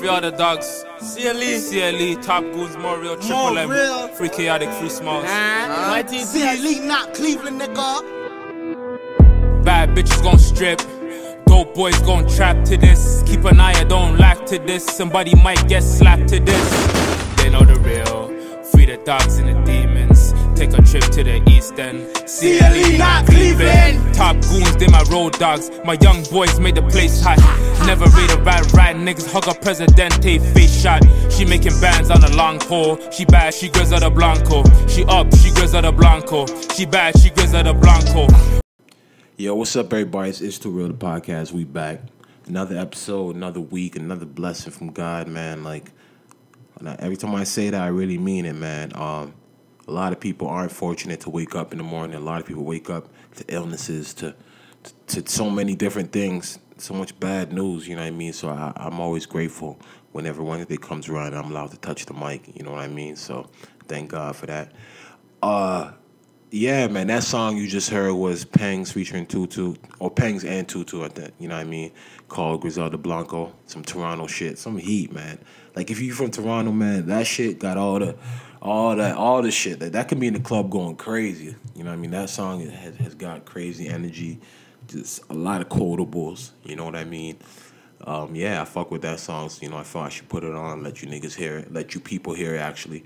Free all the dogs. CLE. CLE, Top Goons, more real, triple More M. real. Free chaotic, free smalls. CLE, not Cleveland, nigga. Bad bitches gon' strip. Dope boys gon' trap to this. Keep an eye, I don't lack to this. Somebody might get slapped to this. They know the real. Free the dogs and the demons. Take a trip to the east end. CLE, not Cleveland. Top goons, they my road dogs. My young boys made the place hot. Never rate a rat, rat niggas hug a presidente face shot. She making bands on a long pole. She bad, she Griselda Blanco. She up, she Griselda Blanco. She bad, she Griselda Blanco. Yo, what's up, everybody? It's, it's Too Real the podcast. We back. Another episode, another week, another blessing from God, man. Like, every time I say that, I really mean it, man. Um, a lot of people aren't fortunate to wake up in the morning. A lot of people wake up to illnesses, to to, to so many different things, so much bad news. You know what I mean? So I, I'm always grateful whenever one Wednesday comes around. I'm allowed to touch the mic. You know what I mean? So thank God for that. Uh, yeah, man, that song you just heard was Pangs featuring Tutu, or Pangs and Tutu, I think, you know what I mean? Called Griselda Blanco, some Toronto shit, some heat, man. Like if you from Toronto, man, that shit got all the, all that, all the shit that that could be in the club going crazy. You know what I mean? That song has, has got crazy energy, just a lot of quotables. You know what I mean? Um, yeah, I fuck with that song. So, you know, I thought I should put it on, let you niggas hear it, let you people hear it. Actually,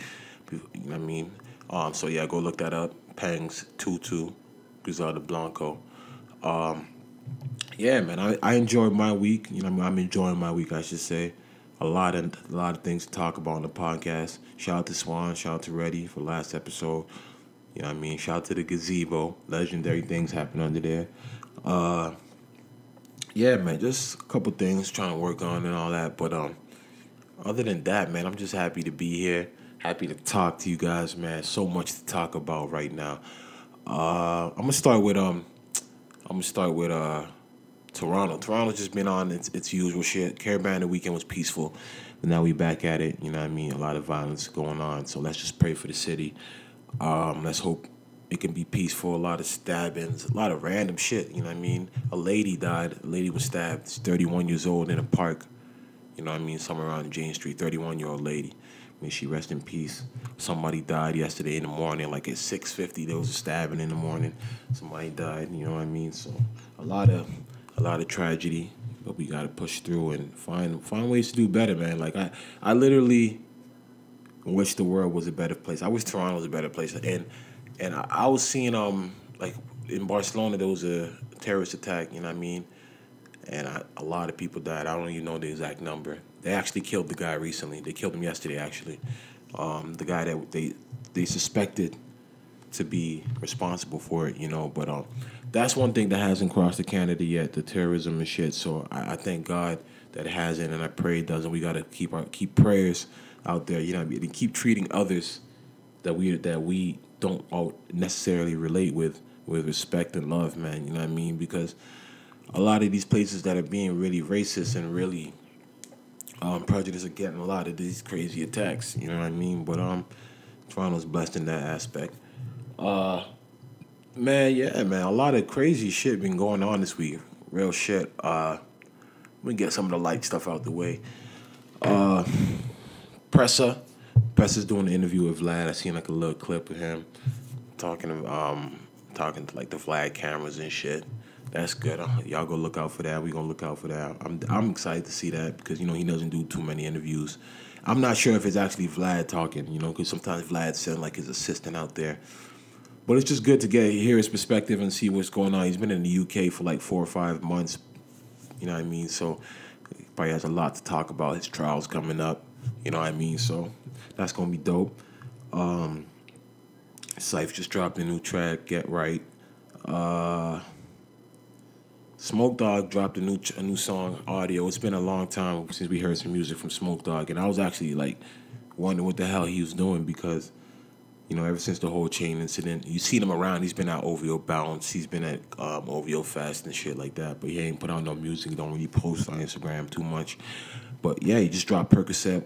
you know what I mean? Um, so yeah, go look that up. Pangs Tutu, Griselda Blanco. Um, yeah, man, I, I enjoyed my week. You know, I mean, I'm enjoying my week. I should say, a lot of a lot of things to talk about on the podcast. Shout out to Swan, shout out to Reddy for last episode. You know, what I mean, shout out to the gazebo. Legendary things happen under there. Uh, yeah, man, just a couple things trying to work on and all that. But um, other than that, man, I'm just happy to be here. Happy to talk to you guys, man. So much to talk about right now. Uh, I'm gonna start with um, I'm gonna start with uh, Toronto. Toronto's just been on its, its usual shit. Caribana weekend was peaceful, but now we back at it. You know what I mean? A lot of violence going on. So let's just pray for the city. Um, let's hope it can be peaceful. A lot of stabbings, a lot of random shit. You know what I mean? A lady died. A lady was stabbed. She's 31 years old in a park. You know what I mean? Somewhere around Jane Street. 31 year old lady. May she rest in peace. Somebody died yesterday in the morning, like at 6:50. There was a stabbing in the morning. Somebody died. You know what I mean? So a lot of a lot of tragedy, but we gotta push through and find find ways to do better, man. Like I I literally wish the world was a better place. I wish Toronto was a better place. And and I, I was seeing um like in Barcelona there was a terrorist attack. You know what I mean? And I, a lot of people died. I don't even know the exact number. They actually killed the guy recently. They killed him yesterday, actually. Um, the guy that they they suspected to be responsible for it, you know. But um, that's one thing that hasn't crossed the Canada yet, the terrorism and shit. So I, I thank God that hasn't, and I pray it doesn't. We gotta keep our keep prayers out there, you know, I mean? and keep treating others that we that we don't all necessarily relate with with respect and love, man. You know what I mean? Because a lot of these places that are being really racist and really um, prejudiced are getting a lot of these crazy attacks. You know what I mean? But um, Toronto's blessed in that aspect. Uh, man, yeah, man, a lot of crazy shit been going on this week. Real shit. Uh, let me get some of the light stuff out the way. Uh, Pressa, Pressa's doing an interview with Vlad. I seen like a little clip of him talking to um talking to like the Vlad cameras and shit. That's good. Uh, Y'all go look out for that. We gonna look out for that. I'm I'm excited to see that because you know he doesn't do too many interviews. I'm not sure if it's actually Vlad talking, you know, because sometimes Vlad send like his assistant out there. But it's just good to get hear his perspective and see what's going on. He's been in the UK for like four or five months. You know what I mean? So he probably has a lot to talk about. His trials coming up. You know what I mean? So that's gonna be dope. Um Syph just dropped a new track, Get Right. Uh Smoke Dawg dropped a new a new song, audio. It's been a long time since we heard some music from Smoke Dawg, and I was actually like wondering what the hell he was doing because you know ever since the whole chain incident, you seen him around. He's been at OVO Bounce, he's been at um, OVO Fest and shit like that, but he ain't put out no music. Don't really post on Instagram too much. But yeah, he just dropped Percocet,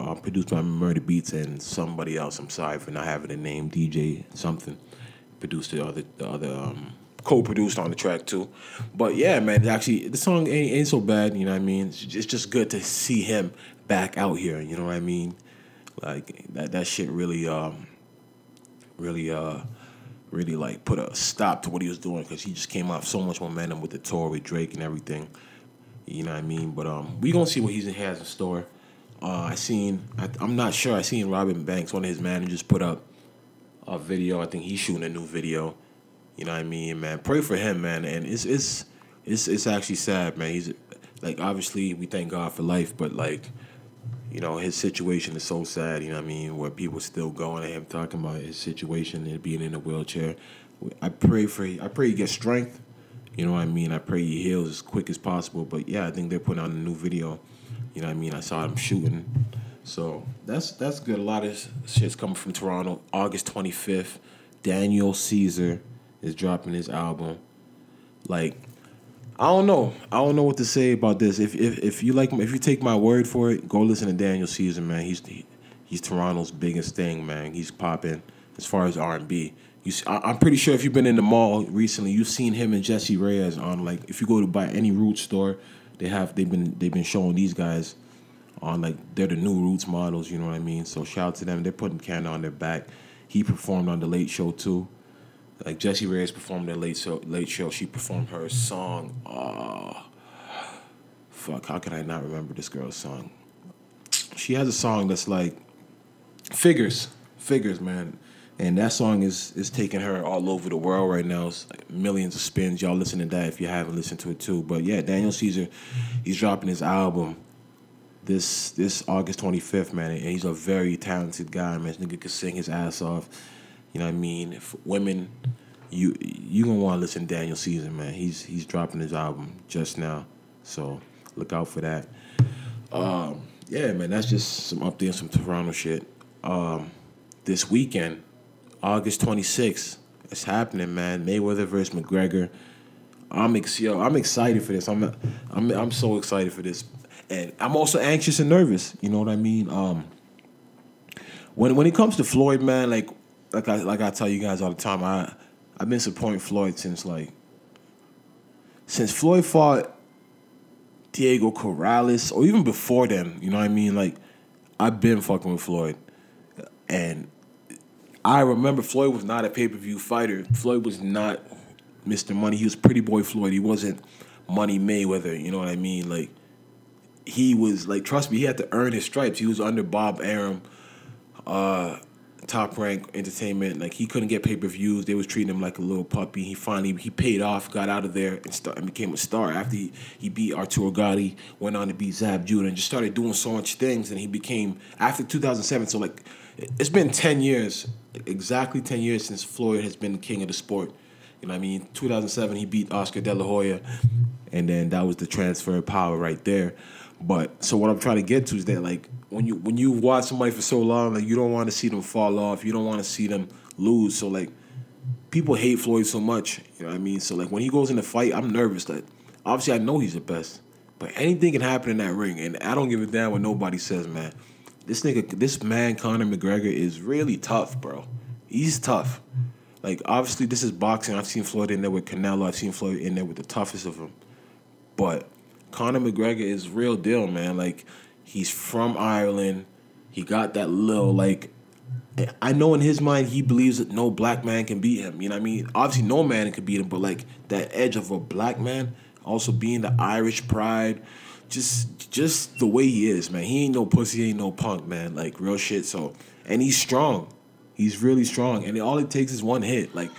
uh, produced by Murda Beatz and somebody else. I'm sorry for not having a name DJ something. Produced the other the other um, co-produced on the track too. But yeah, man, actually the song ain't, ain't so bad. You know what I mean? It's, it's just good to see him back out here. You know what I mean? Like that that shit really um really uh really like put a stop to what he was doing because he just came off so much momentum with the tour with Drake and everything. You know what I mean? But um, we gonna see what he has in store. Uh, I seen, I, I'm not sure. I seen Robin Banks, one of his managers, put up a video. I think he's shooting a new video. You know what I mean, man? Pray for him, man. And it's it's it's it's actually sad, man. He's like obviously we thank God for life, but like you know his situation is so sad. You know what I mean? Where people still going at him talking about his situation and being in a wheelchair. I pray for I pray he gets strength. You know what I mean? I pray he heals as quick as possible. But yeah, I think they're putting out a new video. You know what I mean? I saw them shooting. So that's that's good. A lot of shit's coming from Toronto. August twenty fifth, Daniel Caesar is dropping his album. Like, I don't know. I don't know what to say about this. If if if you like, if you take my word for it, go listen to Daniel Caesar, man. He's he's Toronto's biggest thing, man. He's popping as far as R and B. You, see, I, am pretty sure if you've been in the mall recently, you've seen him and Jessie Reyez on like if you go to buy any Roots store, they have they've been they've been showing these guys on like they're the new Roots models. You know what I mean? So shout out to them. They're putting Canada on their back. He performed on the Late Show too. Like Jessie Reyez performed their Late Show. Late Show. She performed her song. Uh, fuck, how can I not remember this girl's song? She has a song that's like figures, figures, man. And that song is is taking her all over the world right now. It's like millions of spins. Y'all listen to that if you haven't listened to it too. But yeah, Daniel Caesar, he's dropping his album this this August 25th, man. And he's a very talented guy, man. This nigga can sing his ass off. You know what I mean? If women, you you gonna want to listen to Daniel Caesar, man. He's he's dropping his album just now, so look out for that. Um, yeah, man. That's just some updates, some Toronto shit. Um, this weekend, August 26th, it's happening, man. Mayweather versus McGregor. I'm ex- yo, I'm excited for this. I'm I'm I'm so excited for this and I'm also anxious and nervous. You know what I mean? Um, when when it comes to Floyd, man, like like I like I tell you guys all the time, I I've been supporting Floyd since like since Floyd fought Diego Corrales, or even before then. You know what I mean? Like I've been fucking with Floyd, and I remember Floyd was not a pay per view fighter. Floyd was not Mr. Money. He was Pretty Boy Floyd. He wasn't Money Mayweather. You know what I mean? Like he was like, trust me, he had to earn his stripes. He was under Bob Arum, uh, top rank entertainment. Like he couldn't get pay per views. They was treating him like a little puppy. He finally he paid off, got out of there, and, start, and became a star. After he, he beat Arturo Gatti, went on to beat Zab Judah, and just started doing so much things. And he became after 2007. So like, it's been 10 years, exactly 10 years since Floyd has been the king of the sport. You know what I mean? 2007, he beat Oscar De La Hoya, and then that was the transfer of power right there. But so what I'm trying to get to is that like when you when you watch somebody for so long, like you don't want to see them fall off. You don't want to see them lose. So like people hate Floyd so much. You know what I mean? So like when he goes in the fight, I'm nervous. Like obviously I know he's the best, but anything can happen in that ring, and I don't give a damn what nobody says, man. This nigga, this man, Conor McGregor, is really tough, bro. He's tough. Like obviously this is boxing. I've seen Floyd in there with Canelo. I've seen Floyd in there with the toughest of them, but Conor McGregor is real deal, man. Like he's from Ireland. He got that little like I know in his mind he believes that no black man can beat him. You know what I mean? Obviously no man can beat him, but like that edge of a black man, also being the Irish pride, just just the way he is, man. He ain't no pussy, ain't no punk, man. Like real shit. So and he's strong. He's really strong. And all it takes is one hit. Like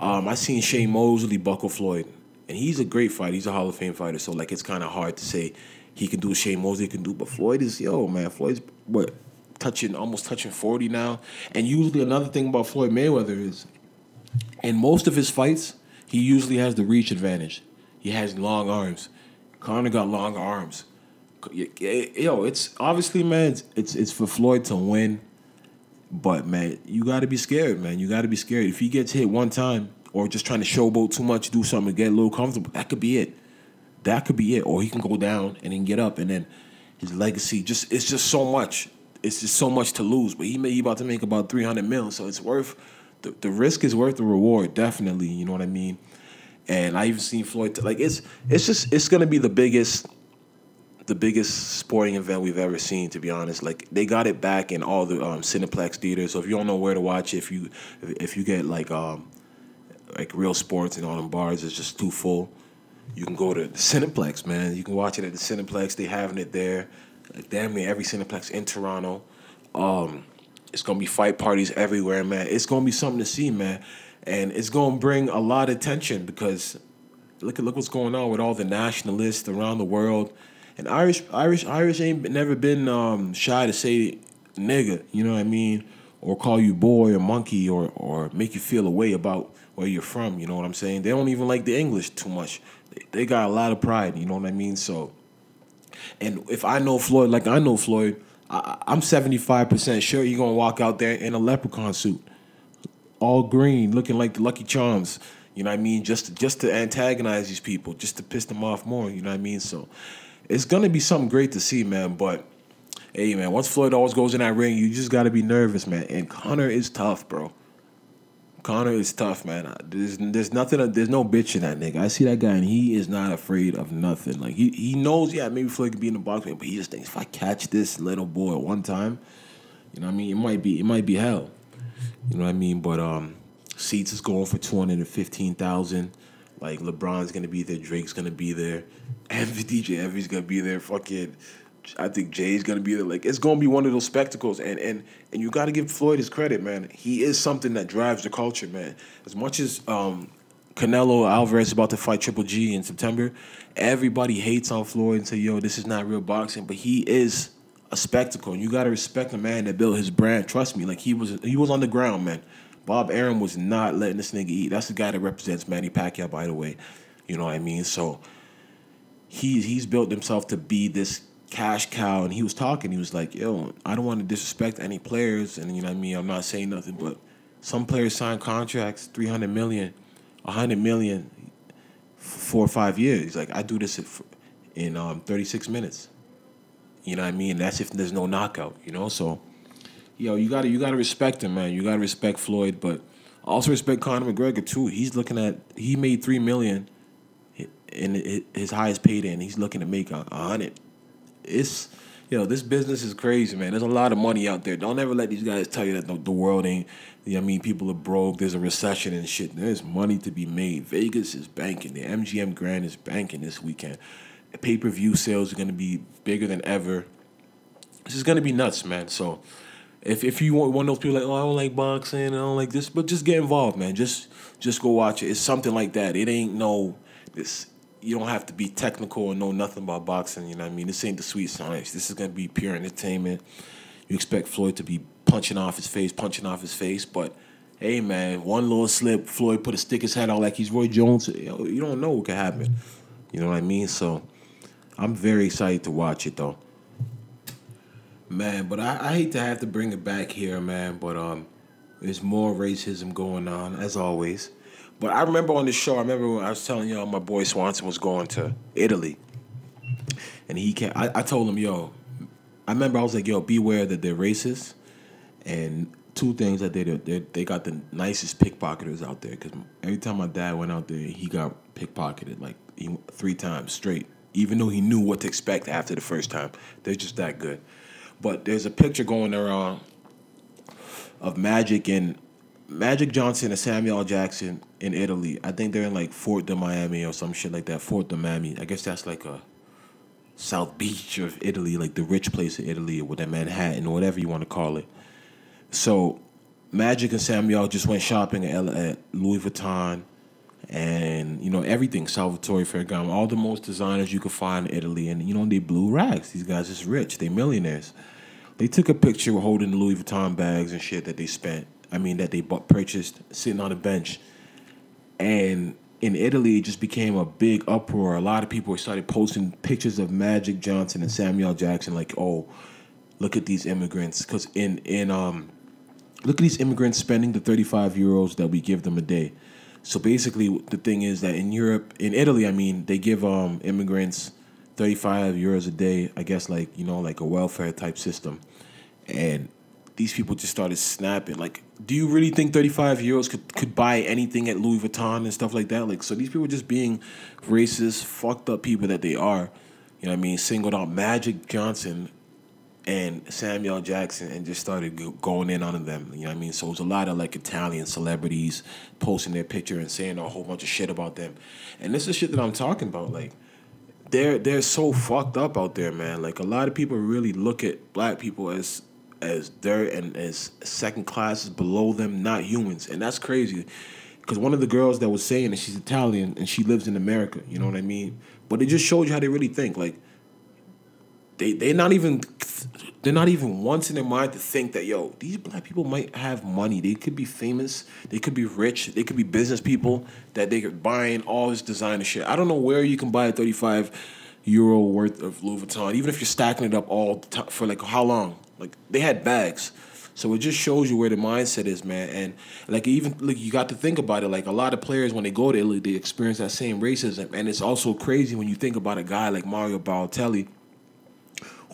um, I seen Shane Mosley buckle Floyd and he's a great fighter. He's a Hall of Fame fighter. So like it's kind of hard to say he can do Shane Mosley can do, but Floyd is yo man. Floyd's what touching almost touching forty now. And usually another thing about Floyd Mayweather is, in most of his fights, he usually has the reach advantage. He has long arms. Conor got long arms. Yo, it's obviously man. It's it's, it's for Floyd to win. But man, you got to be scared, man. You got to be scared. If he gets hit one time, or just trying to showboat too much, do something, get a little comfortable. That could be it. That could be it. Or he can go down and then get up, and then his legacy just it's just so much. It's just so much to lose. But he may he about to make about three hundred mil, so it's worth the, the risk is worth the reward. Definitely, you know what I mean. And I even seen Floyd like it's it's just it's gonna be the biggest the biggest sporting event we've ever seen. To be honest, like they got it back in all the um, Cineplex theaters. So if you don't know where to watch if you if you get like um, like real sports and all them bars, it's just too full. You can go to the Cineplex, man. You can watch it at the Cineplex. They having it there. Like damn near every Cineplex in Toronto. Um, it's gonna be fight parties everywhere, man. It's gonna be something to see, man, and it's gonna bring a lot of attention because look at look what's going on with all the nationalists around the world, and Irish Irish Irish ain't never been um, shy to say nigga, you know what I mean, or call you boy or monkey or or make you feel a way about where you're from. You know what I'm saying? They don't even like the English too much. They, they got a lot of pride. You know what I mean? So, and if I know Floyd like I know Floyd. I, I'm 75% sure you're to walk out there in a leprechaun suit, all green, looking like the Lucky Charms. You know what I mean? Just just to antagonize these people, just to piss them off more. You know what I mean? So it's gonna be something great to see, man. But hey, man, once Floyd always goes in that ring, you just gotta be nervous, man. And Conor is tough, bro. Conor is tough, man. There's there's nothing. There's no bitch in that nigga. I see that guy, and he is not afraid of nothing. Like he he knows, yeah, maybe Floyd could be in the box, but he just thinks if I catch this little boy one time, you know what I mean? It might be it might be hell. You know what I mean? But um, seats is going for two hundred and fifteen thousand. Like LeBron's gonna be there, Drake's gonna be there, and the DJ Envy's gonna be there. Fucking I think Jay's gonna be there. Like it's gonna be one of those spectacles, and and and you got to give Floyd his credit, man. He is something that drives the culture, man. As much as um, Canelo Alvarez is about to fight Triple G in September, everybody hates on Floyd and say, "Yo, this is not real boxing," but he is a spectacle. And you got to respect the man that built his brand. Trust me, like he was he was on the ground, man. Bob Arum was not letting this nigga eat. That's the guy that represents Manny Pacquiao, by the way. You know what I mean? So he he's built himself to be this cash cow and he was talking. He was like yo i don't want to disrespect any players and you know what i mean i'm not saying nothing but some players sign contracts 300 million 100 million for four or five years. He's like i do this in um, 36 minutes. You know what i mean? That's if there's no knockout you know? So yo you gotta you gotta respect him man. You gotta respect floyd but also respect conor mcgregor too. He's looking at he made three million in his highest payday and he's looking to make a hundred it's you know this business is crazy, man. There's a lot of money out there. Don't ever let these guys tell you that the, the world ain't. You know I mean, people are broke. There's a recession and shit. There's money to be made. Vegas is banking. The MGM Grand is banking this weekend. Pay per view sales are gonna be bigger than ever. This is gonna be nuts, man. So. If, if you want one of those people like oh I don't like boxing I don't like this but just get involved man just just go watch it it's something like that it ain't no this you don't have to be technical and know nothing about boxing. You know what I mean? This ain't the sweet science. This is gonna be pure entertainment. You expect Floyd to be punching off his face, punching off his face, but hey man, one little slip, Floyd put a stick his head out like he's Roy Jones. You don't know what could happen. You know what I mean? So I'm very excited to watch it though. Man, but I, I hate to have to bring it back here, man. But um, there's more racism going on as always. But I remember on the show, I remember when I was telling y'all my boy Swanson was going to Italy. And he can't, I, I told him, yo, I remember I was like, yo, beware that they're racist. And two things that they they they got the nicest pickpocketers out there. Because every time my dad went out there, he got pickpocketed like he, three times straight. Even though he knew what to expect after the first time, they're just that good. But there's a picture going around of Magic and Magic Johnson and Samuel Jackson in Italy. I think they're in like Forte dei Marmi or some shit like that. Forte dei Marmi. I guess that's like a South Beach of Italy, like the rich place in Italy, or that Manhattan, or whatever you want to call it. So Magic and Samuel just went shopping at, Louis Vuitton and you know everything Salvatore Ferragamo, all the most designers you could find in Italy, and you know they blew rags. These guys is rich, they millionaires. They took a picture holding the Louis Vuitton bags and shit that they spent I mean, that they bought, purchased sitting on a bench. And in Italy, it just became a big uproar. A lot of people started posting pictures of Magic Johnson and Samuel Jackson, like, oh, look at these immigrants. Because in, in, um, look at these immigrants spending the 35 euros that we give them a day. So basically, the thing is that in Europe, in Italy, I mean, they give um, immigrants 35 euros a day, I guess, like, you know, like a welfare type system. And these people just started snapping. Like, do you really think 35 euros could, could buy anything at Louis Vuitton and stuff like that? Like, so these people just being racist, fucked up people that they are, you know what I mean, singled out Magic Johnson and Samuel Jackson and just started going in on them. You know what I mean? So it was a lot of like Italian celebrities posting their picture and saying a whole bunch of shit about them. And this is shit that I'm talking about. Like they're they're so fucked up out there, man. Like a lot of people really look at black people as as dirt and as second classes below them, not humans, and that's crazy. Because one of the girls that was saying that she's Italian and she lives in America, you know what I mean? But it just shows you how they really think. Like they they're not even they're not even once in their mind to think that yo these black people might have money they could be famous they could be rich they could be business people that they could buying all this designer shit i don't know where you can buy a 35 euro worth of louis vuitton even if you're stacking it up all for like how long like they had bags so it just shows you where the mindset is man and like even like you got to think about it like a lot of players when they go to italy they experience that same racism and it's also crazy when you think about a guy like mario balotelli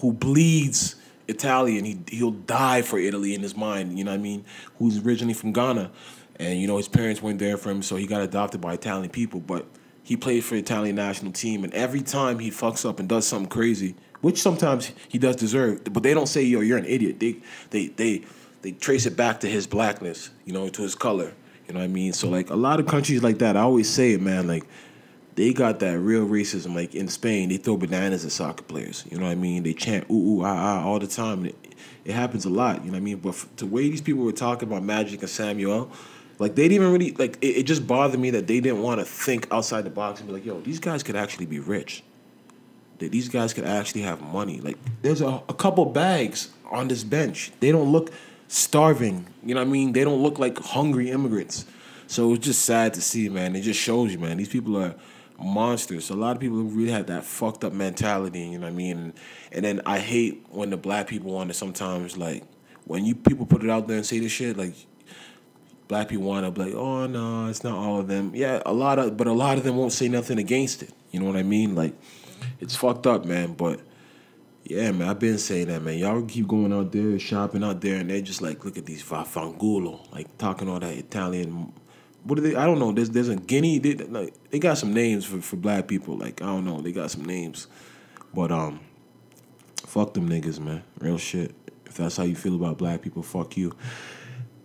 who bleeds Italian. He he'll die for Italy in his mind. You know what I mean? Who's originally from Ghana, and you know his parents weren't there for him, so he got adopted by Italian people. But he played for the Italian national team, and every time he fucks up and does something crazy, which sometimes he does deserve, but they don't say yo you're an idiot. They they they they trace it back to his blackness, you know, to his color. You know what I mean? So like a lot of countries like that, I always say it, man. Like they got that real racism. Like in Spain, they throw bananas at soccer players. You know what I mean? They chant ooh ooh ah ah all the time. It, it happens a lot. You know what I mean? But the way these people were talking about Magic and Samuel, like they didn't even really like. It, it just bothered me that they didn't want to think outside the box and be like, yo, these guys could actually be rich. That these guys could actually have money. Like there's a, a couple bags on this bench. They don't look starving. You know what I mean? They don't look like hungry immigrants. So it's just sad to see, man. It just shows you, man. These people are monsters. A lot of people really have that fucked up mentality, you know what I mean? And, and then I hate when the black people want to sometimes like when you people put it out there and say this shit, like black people want to be like, oh no, it's not all of them. Yeah, a lot of, but a lot of them won't say nothing against it. You know what I mean? Like, it's fucked up, man. But yeah, man, I've been saying that, man. Y'all keep going out there, shopping out there, and they're just like, look at these vafangulo, like talking all that Italian. What are they? I don't know. There's there's a Guinea. They, like, they got some names for, for black people. Like I don't know. They got some names, but um, fuck them niggas, man. Real shit. If that's how you feel about black people, fuck you.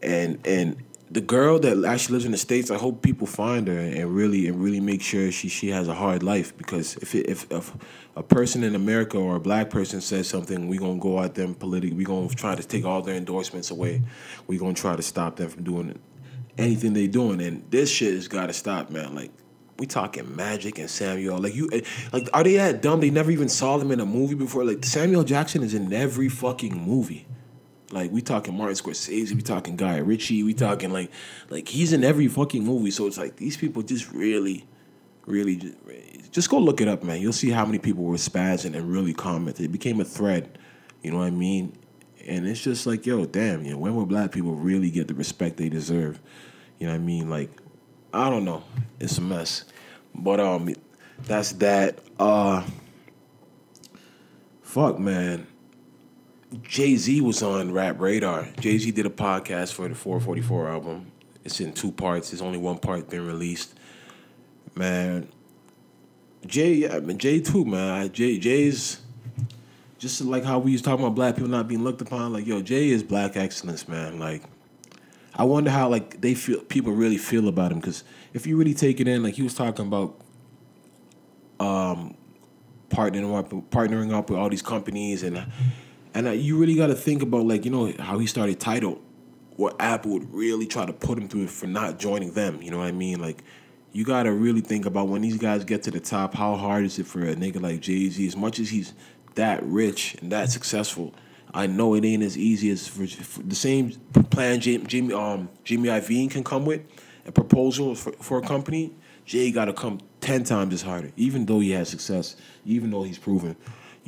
And and the girl that actually lives in the states, I hope people find her and really and really make sure she she has a hard life because if it, if if a person in America or a black person says something, we gonna go out them politically. We gonna try to take all their endorsements away. We gonna try to stop them from doing anything they're doing. And this shit has got to stop, man. Like we talking Magic and Samuel. Like you, eh, like are they that dumb? They never even saw them in a movie before. Like Samuel Jackson is in every fucking movie. Like we talking Martin Scorsese, we talking Guy Ritchie, we talking like, like he's in every fucking movie. So it's like these people just really, really, just, just go look it up, man. You'll see how many people were spazzing and really commented. It became a thread. You know what I mean? And it's just like, yo, damn, you know, when will black people really get the respect they deserve? You know what I mean? Like, I don't know. It's a mess. But um that's that. Uh fuck man. Jay Z was on Rap Radar. Jay Z did a podcast for the 444 album. It's in two parts. There's only one part been released. Man, Jay, yeah, man, Jay too, man. Jay, Jay's just like how we was talking about black people not being looked upon. Like, yo, Jay is black excellence, man. Like, I wonder how like they feel, people really feel about him. Because if you really take it in, like he was talking about, um, partnering up, partnering up with all these companies and and uh, you really got to think about like you know how he started Tidal, what Apple would really try to put him through for not joining them. You know what I mean? Like you got to really think about when these guys get to the top, how hard is it for a nigga like Jay Z? As much as he's that rich and that successful, I know it ain't as easy as for, for the same plan Jimmy um Jimmy Iovine can come with a proposal for, for a company. Jay got to come ten times as harder, even though he has success, even though he's proven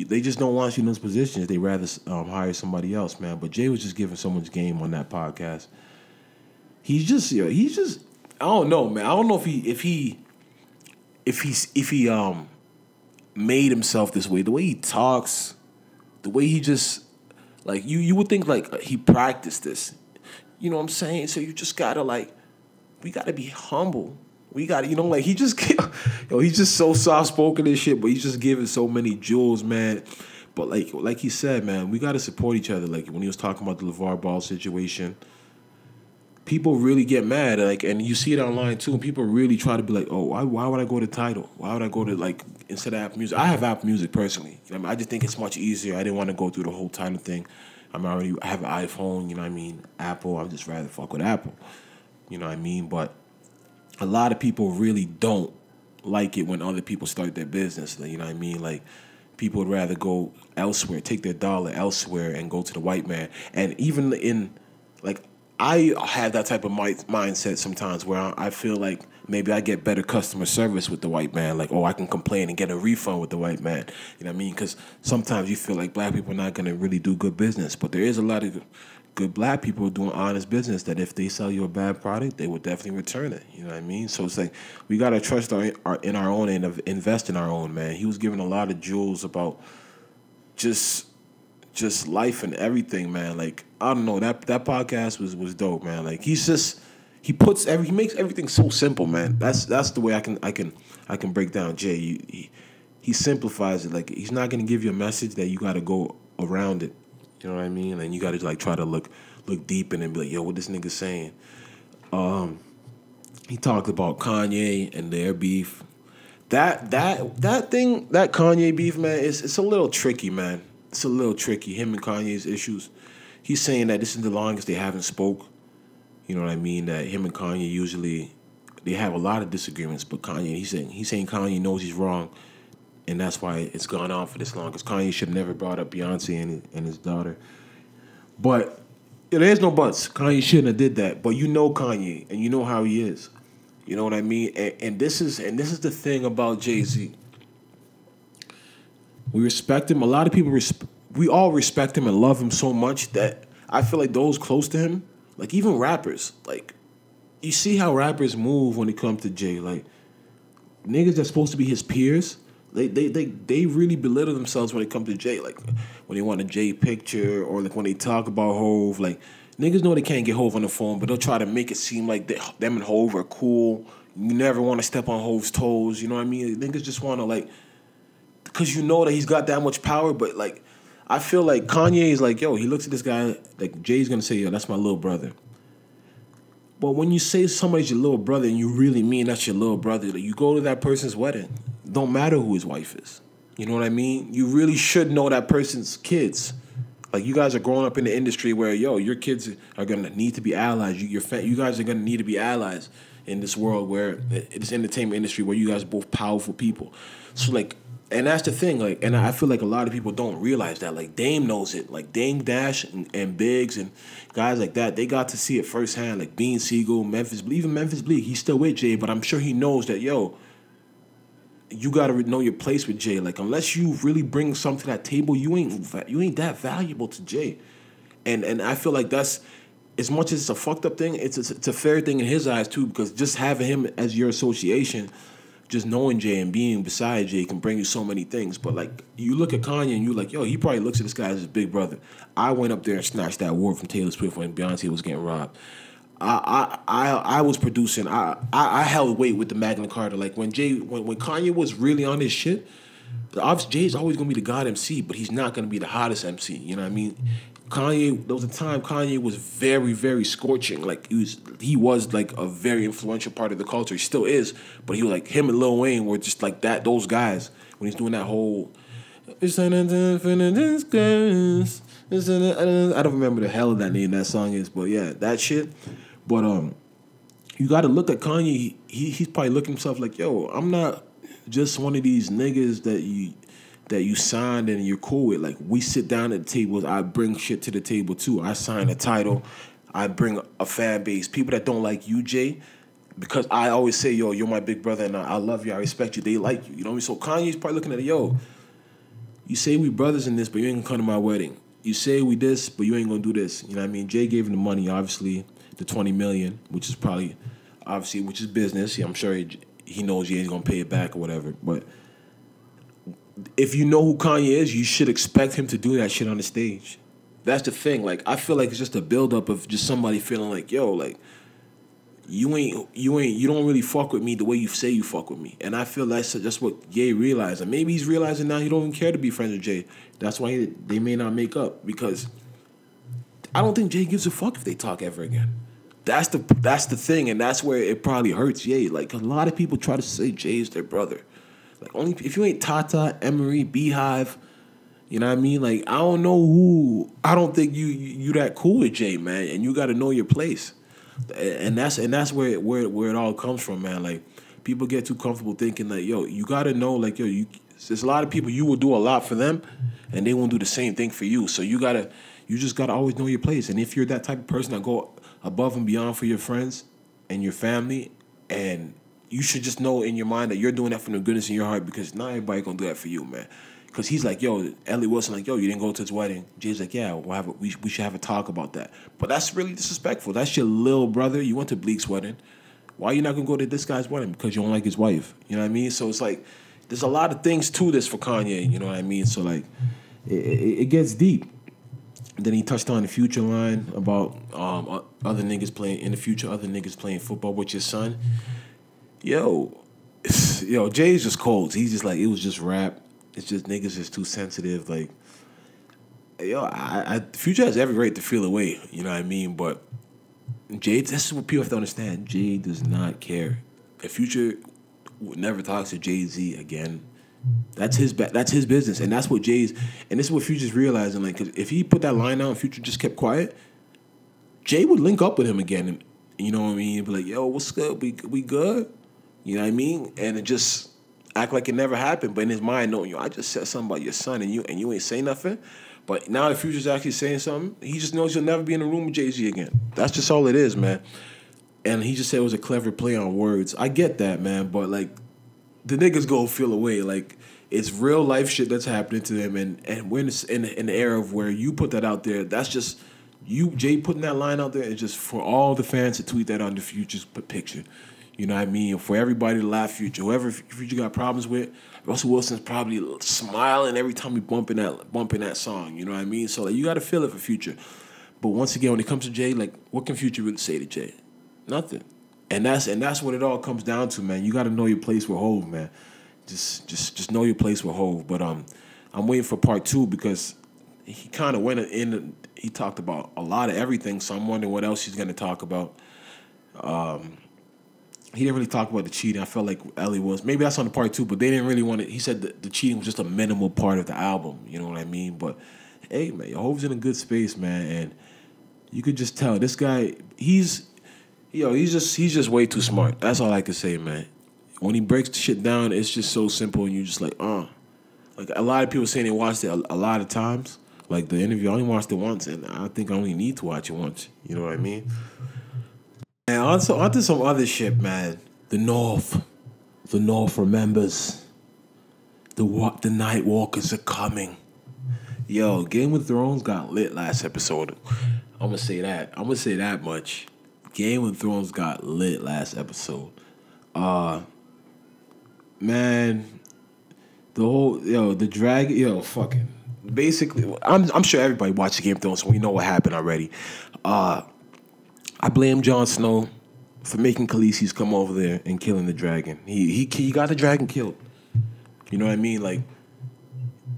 they just don't want you in those positions. They rather um, hire somebody else, man. But Jay was just giving so much game on that podcast. He's just, you know, he's just. I don't know, man. I don't know if he, if he, if he's, if he um, made himself this way. The way he talks, the way he just, like you, you would think like he practiced this. You know what I'm saying? So you just gotta like, we gotta be humble. We gotta, you know, like he just yo, he's just so soft spoken and shit, but he's just giving so many jewels, man. But like like he said, man, we gotta support each other. Like when he was talking about the LeVar Ball situation, people really get mad. Like and you see it online too, and people really try to be like, Oh, why why would I go to Tidal? Why would I go to like instead of Apple Music? I have Apple Music personally. You know, I, mean, I just think it's much easier. I didn't want to go through the whole Tidal thing. I'm already I have an iPhone, you know what I mean? Apple, I'd just rather fuck with Apple. You know what I mean? But a lot of people really don't like it when other people start their business. You know what I mean? Like people would rather go elsewhere, take their dollar elsewhere, and go to the white man. And even in like I have that type of mindset sometimes where I feel like maybe I get better customer service with the white man. Like, oh, I can complain and get a refund with the white man. You know what I mean? Because sometimes you feel like black people are not going to really do good business. But there is a lot of good black people doing honest business that if they sell you a bad product, they will definitely return it. You know what I mean? So it's like we gotta trust our, our in our own and invest in our own man. He was giving a lot of jewels about just just life and everything, man. Like I don't know that that podcast was was dope, man. Like he's just he puts every he makes everything so simple, man. That's that's the way I can I can I can break down Jay. he, he simplifies it. Like he's not gonna give you a message that you got to go around it. You know what I mean? And you got to like try to look look deep in and be like, yo, what this nigga saying? Um, he talked about Kanye and their beef. That that that thing, that Kanye beef, man, is it's a little tricky, man. It's a little tricky. Him and Kanye's issues. He's saying that this is the longest they haven't spoke. You know what I mean? That him and Kanye usually they have a lot of disagreements, but Kanye he's saying he's saying Kanye knows he's wrong and that's why it's gone on for this long. Because Kanye should have never brought up Beyonce and, and his daughter. But there's no buts. Kanye shouldn't have did that. But you know Kanye, and you know how he is. You know what I mean? And, and this is and this is the thing about Jay Z. We respect him. A lot of people resp- we all respect him and love him so much that I feel like those close to him, like even rappers, like you see how rappers move when it comes to Jay. Like niggas that's supposed to be his peers, they, they they they really belittle themselves when it comes to Jay. Like when they want a Jay picture or like when they talk about Hove. Like niggas know they can't get Hove on the phone, but they'll try to make it seem like they, them and Hove are cool. You never want to step on Hove's toes. You know what I mean? Niggas just want to like, cause you know that he's got that much power. But like, I feel like Kanye is like, yo, he looks at this guy like Jay's gonna say, yo, that's my little brother. But when you say somebody's your little brother and you really mean that's your little brother, like you go to that person's wedding don't matter who his wife is. You know what I mean? You really should know that person's kids. Like you guys are growing up in the industry where yo, your kids are gonna need to be allies. You, your you guys are gonna need to be allies in this world where eh, this entertainment industry where you guys are both powerful people. So like, and that's the thing. Like, and I feel like a lot of people don't realize that. Like Dame knows it. Like Dame Dash and, and Biggs and guys like that, they got to see it firsthand. Like Bean Sigel, Memphis, even Memphis Bleek. He's still with Jay, but I'm sure he knows that yo you got to know your place with Jay. Like unless you really bring something to that table, you ain't you ain't that valuable to Jay. And and I feel like that's as much as it's a fucked up thing, it's a, it's a fair thing in his eyes too because just having him as your association, just knowing Jay and being beside Jay can bring you so many things. But like you look at Kanye and you like, yo, he probably looks at this guy as his big brother. I went up there and snatched that award from Taylor Swift when Beyonce was getting robbed. I, I I was producing. I, I, I held weight with the Magna Carta. Like when Jay when, when Kanye was really on his shit, obviously Jay's always gonna be the god MC, but he's not gonna be the hottest MC. You know what I mean? Kanye, there was a time Kanye was very, very scorching. Like he was, he was like a very influential part of the culture. He still is, but he was like him and Lil Wayne were just like that. Those guys when he's doing that whole. I don't remember the hell of that name that song is, but yeah, that shit. But um, you got to look at Kanye. He he's probably looking himself like, yo, I'm not just one of these niggas that you that you signed and you're cool with. Like we sit down at tables. I bring shit to the table too. I sign a title. I bring a fan base. People that don't like you, Jay, because I always say, yo, you're my big brother and I, I love you. I respect you. They like you. You know what I mean? So Kanye's probably looking at it, yo. You say we brothers in this, but you ain't gonna come to my wedding. You say we this, but you ain't gonna do this. You know what I mean? Jay gave him the money, obviously the twenty million, which is probably obviously which is business. I'm sure he, he knows he ain't gonna pay it back or whatever. But if you know who Kanye is, you should expect him to do that shit on the stage. That's the thing. Like I feel like it's just a buildup of just somebody feeling like, yo, like you ain't you ain't you don't really fuck with me the way you say you fuck with me. And I feel that's just what Ye realized. And maybe he's realizing now he don't even care to be friends with Jay. That's why he, they may not make up because I don't think Jay gives a fuck if they talk ever again. That's the that's the thing, and that's where it probably hurts Ye. Like a lot of people try to say Jay is their brother. Like only if you ain't Tata, Emery, Beehive, you know what I mean? Like I don't know who. I don't think you you, you that cool with Jay, man. And you got to know your place. And that's and that's where it, where where it all comes from, man. Like people get too comfortable thinking like, yo, you got to know, like, yo, you. There's a lot of people you will do a lot for them, and they won't do the same thing for you. So you gotta, you just gotta always know your place. And if you're that type of person that go above and beyond for your friends and your family, and you should just know in your mind that you're doing that from the goodness in your heart because not everybody gonna do that for you, man. Because he's like, yo, Ellie Wilson, like, yo, you didn't go to his wedding. Jay's like, yeah, we'll have a, we, we should have a talk about that. But that's really disrespectful. That's your little brother. You went to Bleek's wedding. Why are you not gonna go to this guy's wedding? Because you don't like his wife. You know what I mean? So it's like, there's a lot of things to this for Kanye. You know what I mean? So like, it, it, it gets deep. Then he touched on the future line about um, other niggas playing in the future, other niggas playing football with your son. Yo, yo, Jay's just cold. He's just like it was just rap. It's just niggas is too sensitive. Like, yo, I, I Future has every right to feel away. You know what I mean? But Jay, this is what people have to understand. Jay does not care. If Future never talks to Jay Z again, that's his that's his business, and that's what Jay's. And this is what Future's realizing. Like, 'cause if he put that line out, and Future just kept quiet, Jay would link up with him again, and you know what I mean. He'd be like, "Yo, what's good? We we good?" You know what I mean? And it just act like it never happened. But in his mind, no, yo, I just said something about your son, and you and you ain't say nothing. But now the future's actually saying something. He just knows he'll never be in a room with Jay Z again. That's just all it is, man. And he just said it was a clever play on words. I get that, man. But like, the niggas go feel away. Like it's real life shit that's happening to them, and and in, this, in in the era of where you put that out there. That's just you, Jay, putting that line out there is just for all the fans to tweet that on the future's picture. You know what I mean? For everybody to laugh future. Whoever future got problems with, Russell Wilson's probably smiling every time we bumping that bumping that song. You know what I mean? So like you got to feel it for future. But once again, when it comes to Jay, like what can Future really say to Jay? Nothing. And that's and that's what it all comes down to, man. You got to know your place with Hove, man. Just just just know your place with Hove. But um, I'm waiting for part two because he kind of went in. He talked about a lot of everything, so I'm wondering what else he's to talk about. Um, he didn't really talk about the cheating. I felt like Ellie was maybe that's on the part two, but they didn't really want to. He said the, the cheating was just a minimal part of the album. You know what I mean? But hey, man, Hove's in a good space, man, and you could just tell this guy. He's yo, he's just he's just way too smart. That's all I can say, man. When he breaks the shit down, it's just so simple, and you're just like, uh. Like a lot of people saying they watched it a, a lot of times. Like the interview, I only watched it once, and I think I only need to watch it once. You know what I mean? And also onto some other shit, man. The North, the North remembers. The wa- the Night Walkers are coming. Yo, Game of Thrones got lit last episode. I'm gonna say that. I'm gonna say that much. Game of Thrones got lit last episode. Uh man, the whole yo, the drag yo, fucking basically I'm I'm sure everybody watched Game of Thrones, so we know what happened already. Uh I blame Jon Snow for making Khaleesi's come over there and killing the dragon. He he he got the dragon killed. You know what I mean? Like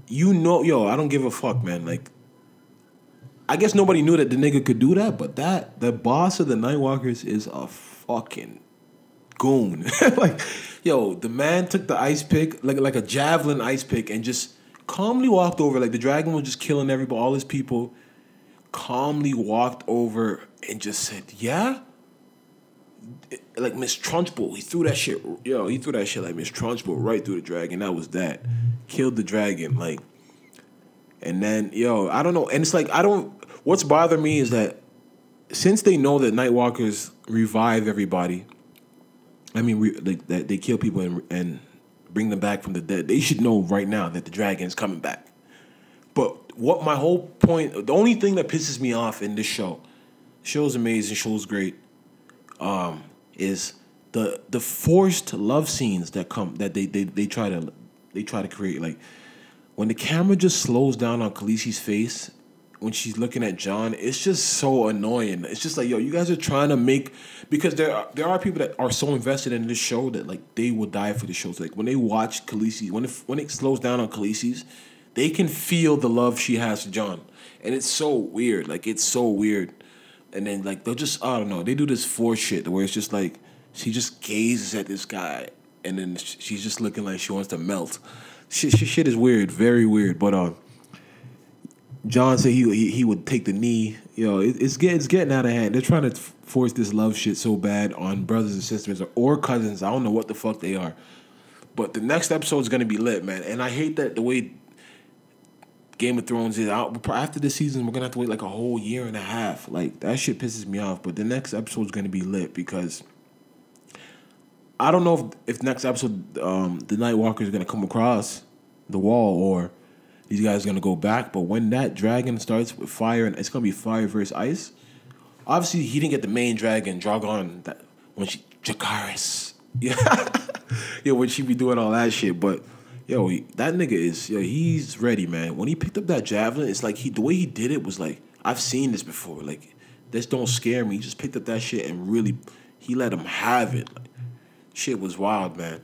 you know, yo, I don't give a fuck, man. Like I guess nobody knew that the nigga could do that, but that the boss of the Nightwalkers is a fucking goon. like, yo, the man took the ice pick, like like a javelin ice pick, and just calmly walked over. Like the dragon was just killing everybody, all his people. Calmly walked over and just said, "Yeah." Like Miss Trunchbull, he threw that shit. Yo, he threw that shit like Miss Trunchbull right through the dragon. That was that. Killed the dragon. Like, and then yo, I don't know. And it's like I don't. What's bothering me is that since they know that Nightwalkers revive everybody, I mean, re, like that they kill people and, and bring them back from the dead. They should know right now that the dragon's coming back. But what my whole point, the only thing that pisses me off in this show, show's amazing, show's great, um, is the the forced love scenes that come that they they, they try to they try to create. Like when the camera just slows down on Khaleesi's face when she's looking at Jon, it's just so annoying. It's just like, yo, you guys are trying to make because there are, there are people that are so invested in this show that like they will die for the shows. Like when they watch Khaleesi, when it, when it slows down on Khaleesi's, they can feel the love she has for Jon, and it's so weird. Like it's so weird, and then like they'll just I don't know. They do this for shit where it's just like she just gazes at this guy, and then she's just looking like she wants to melt. Shit is weird, very weird. But um, Jon said he, he he would take the knee. You know, it, it's getting it's getting out of hand. They're trying to force this love shit so bad on brothers and sisters or, or cousins. I don't know what the fuck they are. But the next episode is gonna be lit, man. And I hate that the way Game of Thrones is out after this season. We're gonna have to wait like a whole year and a half. Like that shit pisses me off. But the next episode is gonna be lit because I don't know if if next episode um, the Night Walker is gonna come across the wall or these guys are gonna go back. But when that dragon starts with fire and it's gonna be fire versus ice. Obviously, he didn't get the main dragon, Drogon. that when she Dracarys. Yeah, yeah, when she be doing all that shit. But yo, that nigga is yo, he's ready, man. When he picked up that javelin, it's like he the way he did it was like I've seen this before. Like this don't scare me. He just picked up that shit and really he let him have it. Like, shit was wild, man.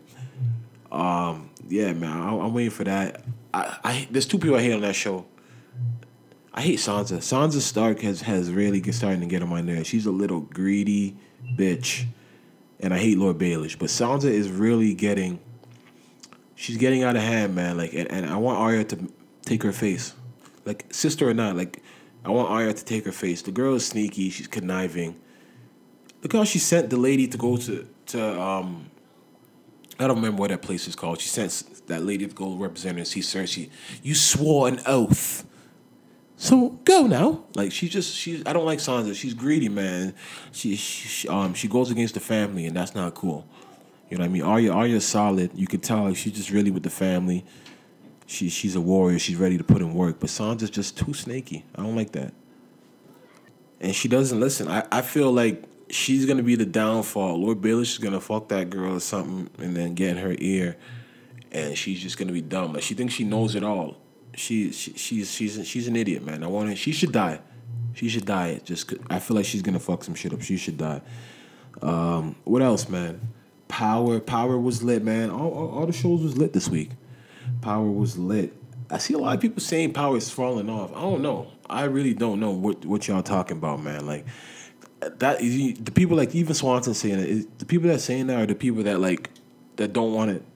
Um, yeah, man, I, am waiting for that. I, I there's two people I hate on that show. I hate Sansa. Sansa Stark has has really get, starting to get on my nerves. She's a little greedy bitch, and I hate Lord Baelish. But Sansa is really getting. She's getting out of hand, man. Like, and, and I want Arya to take her face, like sister or not. Like, I want Arya to take her face. The girl is sneaky. She's conniving. Look how she sent the lady to go to to um. I don't remember what that place is called. She sent that lady of Gold represent her and see Cersei. You swore an oath so go now. Like she just she I don't like Sansa. She's greedy, man. She, she um she goes against the family and that's not cool. You know what I mean? Arya Arya's solid. You could tell she's just really with the family. She she's a warrior. She's ready to put in work. But Sansa's just too snaky. I don't like that. And she doesn't listen. I, I feel like she's gonna be the downfall. Lord Baelish is gonna fuck that girl or something and then get in her ear and she's just gonna be dumb. Like she thinks she knows it all she, she she's she's she's an idiot, man. I want her. She should die. She should die. Just I feel like she's gonna fuck some shit up. She should die. Um, what else, man? Power. Power was lit, man. All, all, all the shows was lit this week. Power was lit. I see a lot of people saying Power is falling off. I don't know. I really don't know what what y'all talking about, man. Like that. The people like even Swanson saying it. The people that saying that are the people that like that don't want it.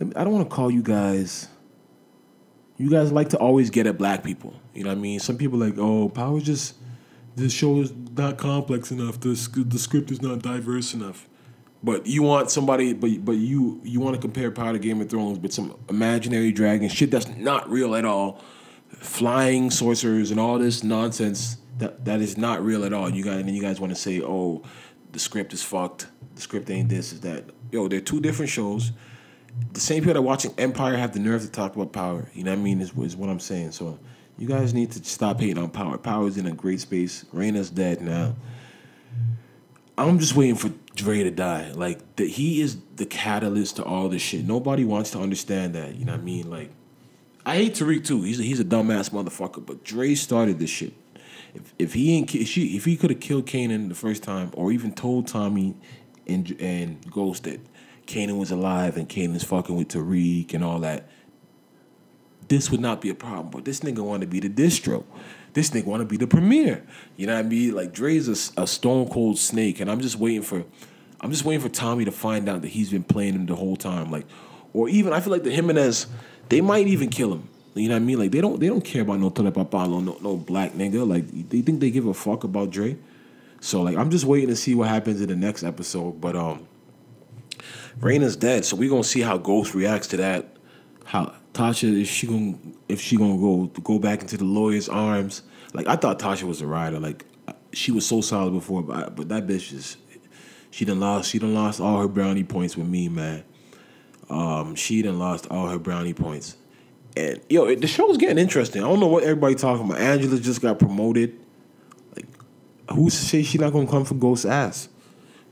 I don't want to call you guys you guys like to always get at black people. You know what I mean? Some people like, oh, power just this show is not complex enough. The the script is not diverse enough. But you want somebody, but but you you want to compare Power to Game of Thrones with some imaginary dragon shit that's not real at all, flying sorcerers and all this nonsense that that is not real at all. You guys and then you guys want to say, oh, the script is fucked. The script ain't this, is that. Yo, they're two different shows the same people that are watching Empire have the nerve to talk about power. You know what I mean? Is, is what I'm saying. So you guys need to stop hating on power. Power is in a great space. Raina's dead now. I'm just waiting for Dre to die. Like the, he is the catalyst to all this shit. Nobody wants to understand that. You know what I mean? Like I hate Tariq too. He's a, he's a dumbass motherfucker. But Dre started this shit. If if he ain't if, she, if he could have killed Kanan the first time, or even told Tommy and and Ghost that Kanan was alive and Kanan's fucking with Tariq and all that, this would not be a problem. But this nigga want to be the distro. This nigga want to be the premier. You know what I mean? Like Dre's a, a, stone cold snake, and I'm just waiting for, I'm just waiting for Tommy to find out that he's been playing him the whole time. Like, or even I feel like the Jimenez, they might even kill him. You know what I mean? Like they don't they don't care about no Telepapalo, no no black nigga. Like they think they give a fuck about Dre. So like I'm just waiting to see what happens in the next episode. But um Raina's dead, so we gonna see how Ghost reacts to that. How Tasha is she gonna if she gonna go go back into the lawyer's arms? Like I thought Tasha was a rider. Like she was so solid before, but but that bitch is she done lost she done lost all her brownie points with me, man. Um, she done lost all her brownie points. And yo, the show's getting interesting. I don't know what everybody talking about. Angela just got promoted. Like, who's to say she not gonna come for Ghost ass?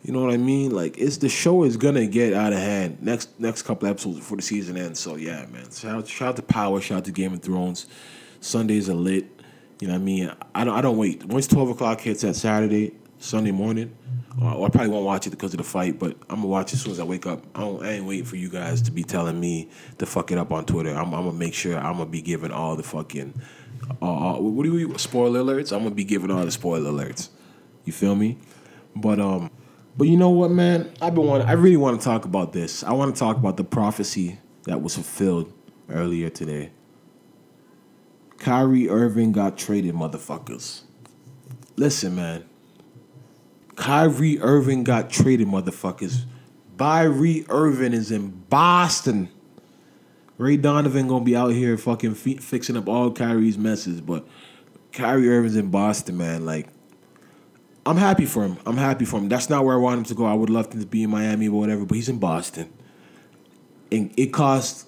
You know what I mean? Like it's the show is gonna get out of hand next next couple episodes before the season ends. So yeah, man. Shout out, shout out to Power. Shout out to Game of Thrones. Sundays are lit. You know what I mean? I don't I don't wait. Once twelve o'clock hits that Saturday, Sunday morning, or I probably won't watch it because of the fight, but I'm gonna watch it as soon as I wake up. I, I ain't waiting for you guys to be telling me to fuck it up on Twitter. I'm, I'm gonna make sure I'm gonna be giving all the fucking uh, what do we spoiler alerts? I'm gonna be giving all the spoiler alerts. You feel me? But um, but you know what, man? I've been wanting. I really want to talk about this. I want to talk about the prophecy that was fulfilled earlier today. Kyrie Irving got traded, motherfuckers. Listen, man. Kyrie Irving got traded, motherfuckers. Kyrie Irving is in Boston. Ray Donovan gonna be out here fucking fi- fixing up all Kyrie's messes, but Kyrie Irving's in Boston, man. Like, I'm happy for him. I'm happy for him. That's not where I want him to go. I would love him to be in Miami or whatever, but he's in Boston. And it cost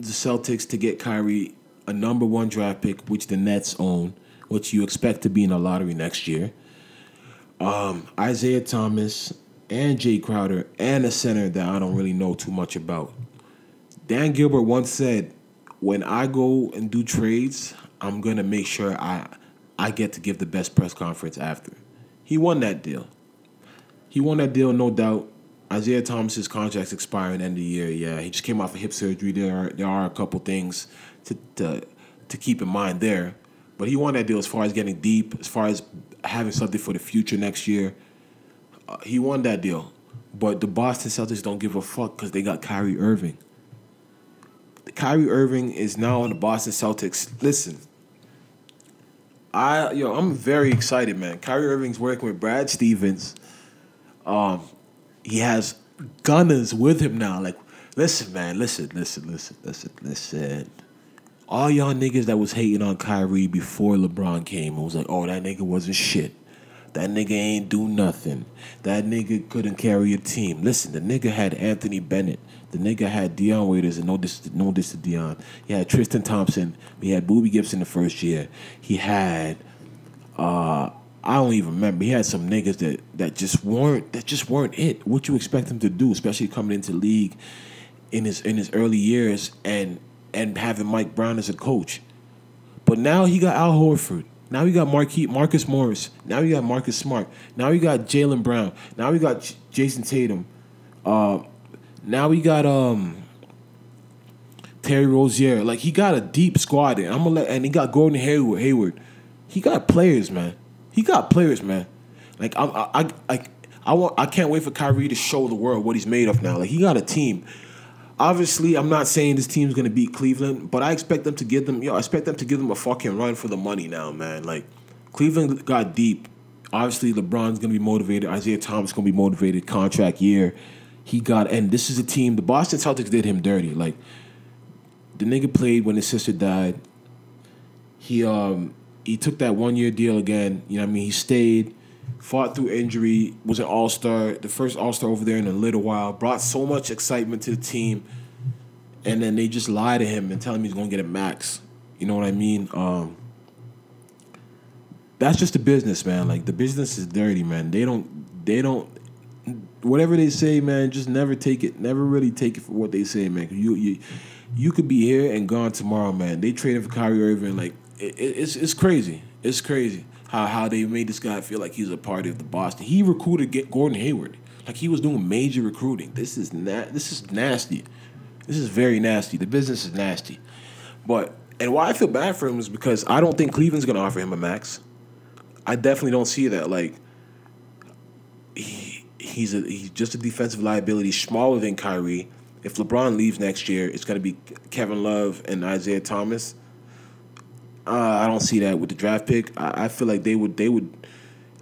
the Celtics to get Kyrie a number one draft pick, which the Nets own, which you expect to be in the lottery next year. Um, Isaiah Thomas and Jae Crowder and a center that I don't really know too much about. Dan Gilbert once said, "When I go and do trades, I'm gonna make sure I I get to give the best press conference after." He won that deal. He won that deal, no doubt. Isaiah Thomas's contract's expiring end of the year. Yeah, he just came off of hip surgery. There are there are a couple things to to, to keep in mind there, but he won that deal as far as getting deep, as far as having something for the future next year. Uh, he won that deal, but the Boston Celtics don't give a fuck because they got Kyrie Irving. Kyrie Irving is now on the Boston Celtics. Listen, I yo, I'm very excited, man. Kyrie Irving's working with Brad Stevens. Um, he has gunners with him now. Like, listen, man, listen, listen, listen, listen, listen. All y'all niggas that was hating on Kyrie before LeBron came and was like, oh, that nigga wasn't shit. That nigga ain't do nothing. That nigga couldn't carry a team. Listen, the nigga had Anthony Bennett. The nigga had Dion Waiters, and no dis, no dis to Dion. He had Tristan Thompson. He had Boobie Gibson the first year. He had, uh, I don't even remember. He had some niggas that that just weren't that just weren't it. What you expect him to do, especially coming into league in his in his early years, and and having Mike Brown as a coach. But now he got Al Horford. Now we got Marcus Morris. Now we got Marcus Smart. Now we got Jaylen Brown. Now we got J- Jayson Tatum. Uh, now we got um Terry Rozier. Like he got a deep squad. And I'm gonna let and he got Gordon Hayward. Hayward. He got players, man. He got players, man. Like I I I, I want I can't wait for Kyrie to show the world what he's made of now. Like he got a team. Obviously, I'm not saying this team's gonna beat Cleveland, but I expect them to give them. Yo, I expect them to give them a fucking run for the money now, man. Like Cleveland got deep. Obviously, LeBron's gonna be motivated. Isaiah Thomas gonna be motivated. Contract year, he got. And this is a team. The Boston Celtics did him dirty. Like the nigga played when his sister died. He um he took that one year deal again. You know what I mean? He stayed, fought through injury, was an all star, the first all star over there in a little while. Brought so much excitement to the team, and then they just lie to him and tell him he's gonna get a max. You know what I mean? Um, that's just the business, man. Like the business is dirty, man. They don't, they don't. Whatever they say, man, just never take it. Never really take it for what they say, man. You, you, you could be here and gone tomorrow, man. They traded for Kyrie Irving, like it, it, it's it's crazy. It's crazy how how they made this guy feel like he's a part of the Boston. He recruited get Gordon Hayward, like he was doing major recruiting. This is na- This is nasty. This is very nasty. The business is nasty. But and why I feel bad for him is because I don't think Cleveland's gonna offer him a max. I definitely don't see that. Like he's a he's just a defensive liability, smaller than Kyrie. If LeBron leaves next year, it's gonna be Kevin Love and Isaiah Thomas. Uh, I don't see that with the draft pick. I, I feel like they would they would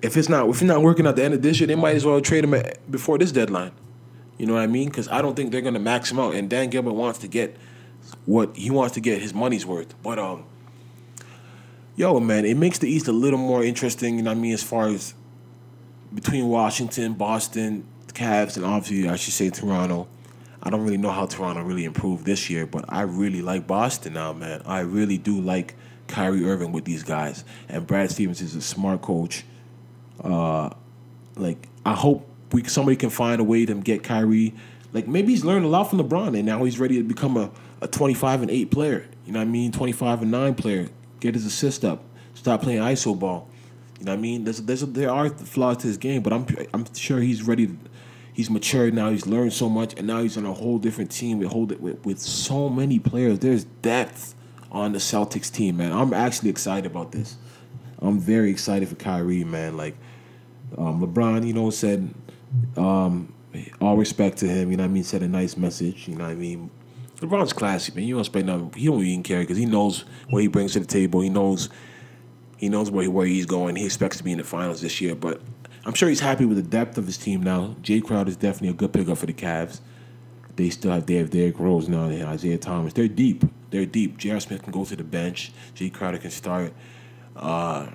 if it's not if it's not working at the end of this year, they might as well trade him at, before this deadline. You know what I mean? Because I don't think they're gonna max him out. And Dan Gilbert wants to get what he wants to get his money's worth. But um, yo man, it makes the East a little more interesting. You know what I mean? As far as between Washington, Boston, the Cavs, and obviously I should say Toronto. I don't really know how Toronto really improved this year, but I really like Boston now, man. I really do like Kyrie Irving with these guys, and Brad Stevens is a smart coach. Uh, like I hope we somebody can find a way to get Kyrie. Like maybe he's learned a lot from LeBron, and now he's ready to become a, a twenty five and eight player. You know what I mean? Twenty five and nine player. Get his assist up. Stop playing iso ball. You know what I mean? There's there's there are flaws to his game, but I'm I'm sure he's ready. To, he's matured now. He's learned so much, and now he's on a whole different team with hold with, with so many players. There's depth on the Celtics team, man. I'm actually excited about this. I'm very excited for Kyrie, man. Like um, LeBron, you know, said um, all respect to him. You know what I mean? Said a nice message. You know what I mean? LeBron's classy, man. You don't expect nothing. He don't even care because he knows what he brings to the table. He knows he knows where, where he's going. He expects to be in the finals this year, but I'm sure he's happy with the depth of his team now. Jae Crowder is definitely a good pickup for the Cavs. They still have they have Derrick Rose now and Isaiah Thomas. They're deep. They're deep. J.R. Smith can go to the bench. Jae Crowder can start. Uh,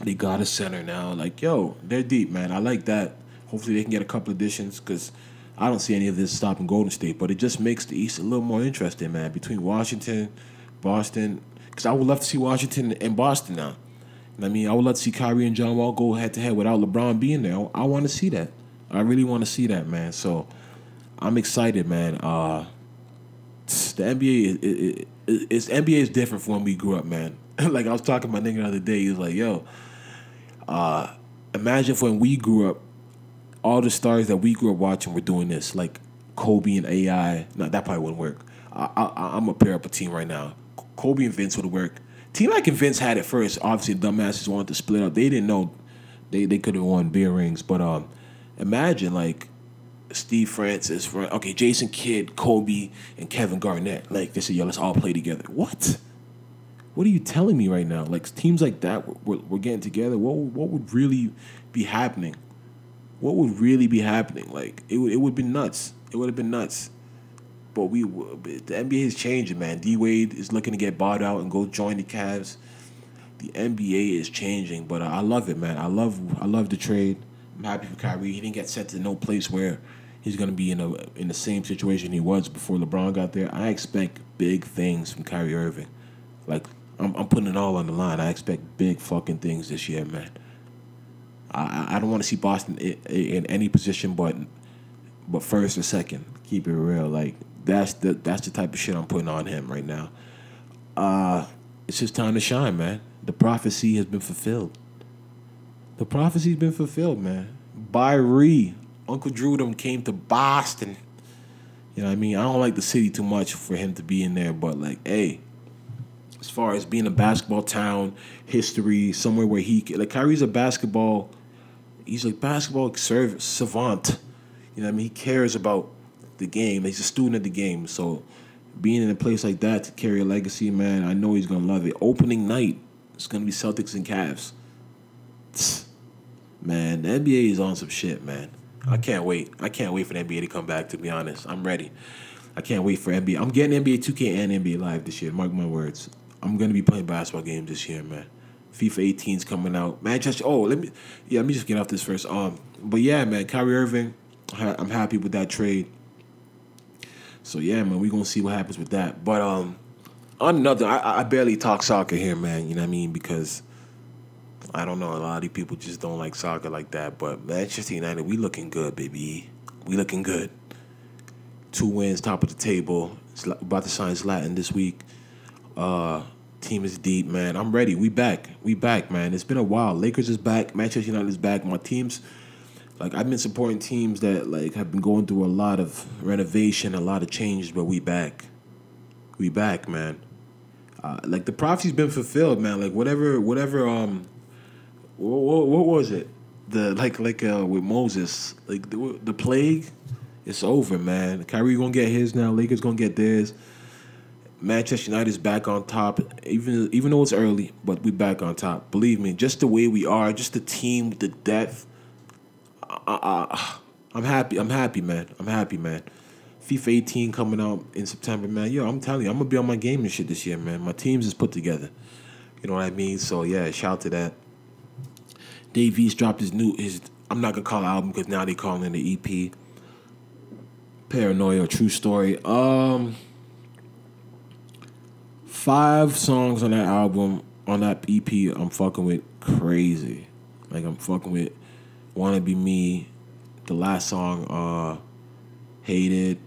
they got a center now. Like yo, they're deep, man. I like that. Hopefully they can get a couple additions because I don't see any of this stopping Golden State. But it just makes the East a little more interesting, man. Between Washington, Boston, because I would love to see Washington and Boston now. I mean, I would love to see Kyrie and John Wall go head to head without LeBron being there. I, want to see that. I really want to see that, man. So I'm excited, man. Uh, the NBA is, it's NBA is different from when we grew up, man. like I was talking to my nigga the other day. He was like, "Yo, uh, imagine if when we grew up, all the stars that we grew up watching were doing this, like Kobe and AI. No, that probably wouldn't work. I, I, I'm gonna pair up a team right now. Kobe and Vince would work. Team like and Vince had it first. Obviously, dumbasses wanted to split up. They didn't know they they could have won beer rings, but um, imagine like Steve Francis, okay, Jason Kidd, Kobe, and Kevin Garnett. Like they said, yo, let's all play together. What? What are you telling me right now? Like teams like that, we're, we're getting together. What what would really be happening? What would really be happening? Like it would it would be nuts. It would have been nuts. But we the NBA is changing, man. D Wade is looking to get bought out and go join the Cavs. The NBA is changing, but I love it, man. I love I love the trade. I'm happy for Kyrie. He didn't get sent to no place where he's gonna be in a in the same situation he was before LeBron got there. I expect big things from Kyrie Irving. Like I'm, I'm putting it all on the line. I expect big fucking things this year, man. I I don't want to see Boston in, in any position, but but first or second. Keep it real. Like that's the that's the type of shit I'm putting on him right now. Uh, it's his time to shine, man. The prophecy has been fulfilled. The prophecy's been fulfilled, man. By Ree, Uncle Drew them came to Boston. You know what I mean? I don't like the city too much for him to be in there, but like, hey, as far as being a basketball town, history, somewhere where he like Kyrie's a basketball, he's a basketball savant. You know what I mean? He cares about the game. He's a student of the game. So being in a place like that to carry a legacy, man, I know he's gonna love it. Opening night, it's gonna be Celtics and Cavs. Man, the NBA is on some shit, man. I can't wait. I can't wait for the NBA to come back. To be honest, I'm ready. I can't wait for NBA. I'm getting NBA 2K and NBA Live this year. Mark my words. I'm gonna be playing basketball games this year, man. FIFA 18's coming out. Manchester. Oh, let me. Yeah, let me just get off this first. Um, but yeah, man, Kyrie Irving. I'm happy with that trade. So yeah, man, we gonna see what happens with that. But um, on another, I, I barely talk soccer here, man. You know what I mean? Because I don't know, a lot of these people just don't like soccer like that. But Manchester United, we looking good, baby. We looking good. Two wins, top of the table. It's About to sign Zlatan this week. Uh, team is deep, man. I'm ready. We back. We back, man. It's been a while. Lakers is back. Manchester United is back. My team's like I've been supporting teams that like have been going through a lot of renovation, a lot of changes, but we back. We back, man. Uh, like the prophecy's been fulfilled, man. Like whatever, whatever. Um, what, what, what was it? The like like uh with Moses, like the, the plague. It's over, man. Kyrie gonna get his now. Lakers gonna get theirs. Manchester United is back on top, even even though it's early, but we back on top. Believe me, just the way we are, just the team, the depth I, am happy. I'm happy, man. I'm happy, man. FIFA 18 coming out in September, man. Yo, I'm telling you, I'm gonna be on my game and shit this year, man. My teams is put together. You know what I mean? So yeah, shout to that. Dave East dropped his new his. I'm not gonna call it album because now they calling it the EP. Paranoia, True Story. Um, five songs on that album on that EP. I'm fucking with crazy. Like I'm fucking with Wanna Be Me, the last song, uh, Hated.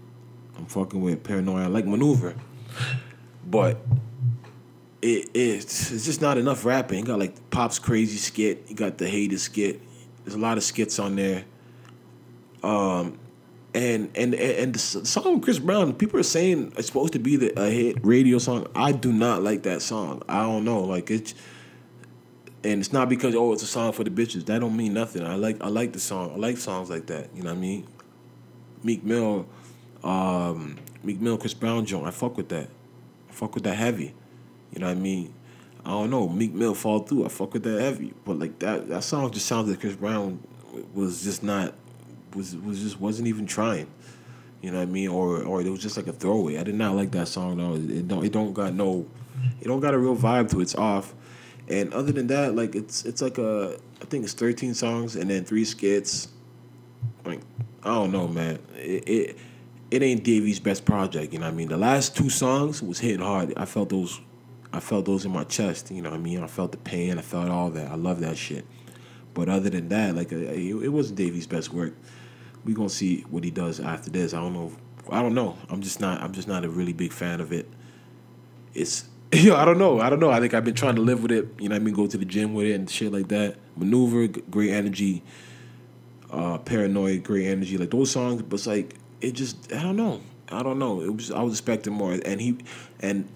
I'm fucking with Paranoia. I like Maneuver. But it, it's it's just not enough rapping. You got like Pop's crazy skit. You got the hated skit. There's a lot of skits on there. Um, and and and the song with Chris Brown, people are saying it's supposed to be the a hit radio song. I do not like that song. I don't know, like it's, and it's not because oh it's a song for the bitches. That don't mean nothing. I like I like the song. I like songs like that. You know what I mean? Meek Mill, um, Meek Mill, Chris Brown joint. I fuck with that. I fuck with that heavy. You know what I mean? I don't know. Meek Mill fall through. I fuck with that heavy, but like that that song just sounds like Chris Brown was just not was was just wasn't even trying. You know what I mean? Or or it was just like a throwaway. I did not like that song though. It don't it don't got no it don't got a real vibe to it. It's off. And other than that, like it's it's like a I think it's thirteen songs and then three skits. Like I don't know, man. It it, it ain't Davy's best project. You know what I mean? The last two songs was hitting hard. I felt those I felt those in my chest. You know what I mean? I felt the pain. I felt all that. I love that shit. But other than that, like uh, it, it wasn't Davy's best work. We gonna see what he does after this. I don't know. I don't know. I'm just not. I'm just not a really big fan of it. It's yo. I don't know. I don't know. I think I've been trying to live with it. You know, I mean, go to the gym with it and shit like that. Maneuver, great energy. Uh, paranoid, great energy. Like those songs, but it's like it just. I don't know. I don't know. It was. I was expecting more, and he, and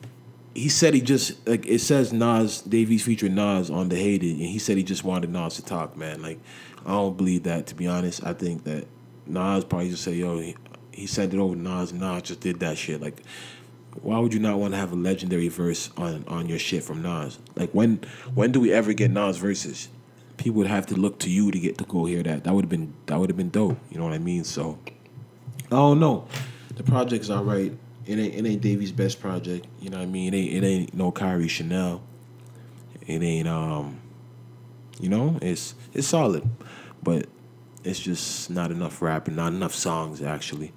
he said he just like it says Nas Davies featuring Nas on the hated, and he said he just wanted Nas to talk, man. Like I don't believe that to be honest. I think that Nas probably just said, yo, he, he sent it over to Nas, and Nas just did that shit. Like, why would you not want to have a legendary verse on on your shit from Nas? Like when when do we ever get Nas verses? People would have to look to you to get to go hear that. That would have been that would have been dope. You know what I mean? So I don't know. The project's alright. It ain't it ain't Davy's best project. You know what I mean? It ain't it ain't no Kairi Chanel. It ain't um you know, it's it's solid. But it's just not enough rapping, not enough songs actually.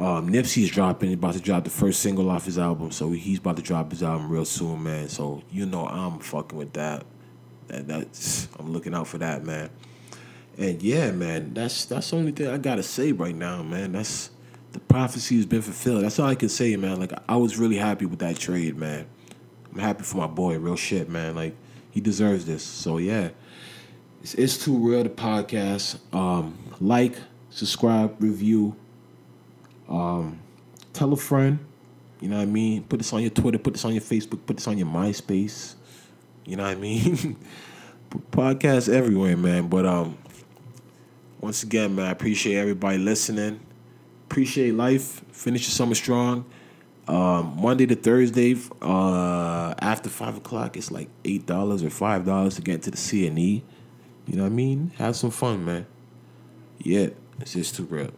Um, Nipsey's dropping, He's about to drop the first single off his album, so he's about to drop his album real soon, man. So you know I'm fucking with that. That that's I'm looking out for that, man. And yeah, man, that's that's the only thing I gotta say right now, man. That's the prophecy has been fulfilled. That's all I can say, man. Like I was really happy with that trade, man. I'm happy for my boy, real shit, man. Like he deserves this. So yeah. It's, it's too real the podcast. Um, like, subscribe, review. Um, tell a friend. You know what I mean? Put this on your Twitter, put this on your Facebook, put this on your MySpace. You know what I mean? Podcast everywhere, man. But um once again, man, I appreciate everybody listening. Appreciate life. Finish your summer strong. Um, Monday to Thursday, uh, after five o'clock, it's like eight dollars or five dollars to get to the CNE. You know what I mean? Have some fun, man. Yeah, it's just too real.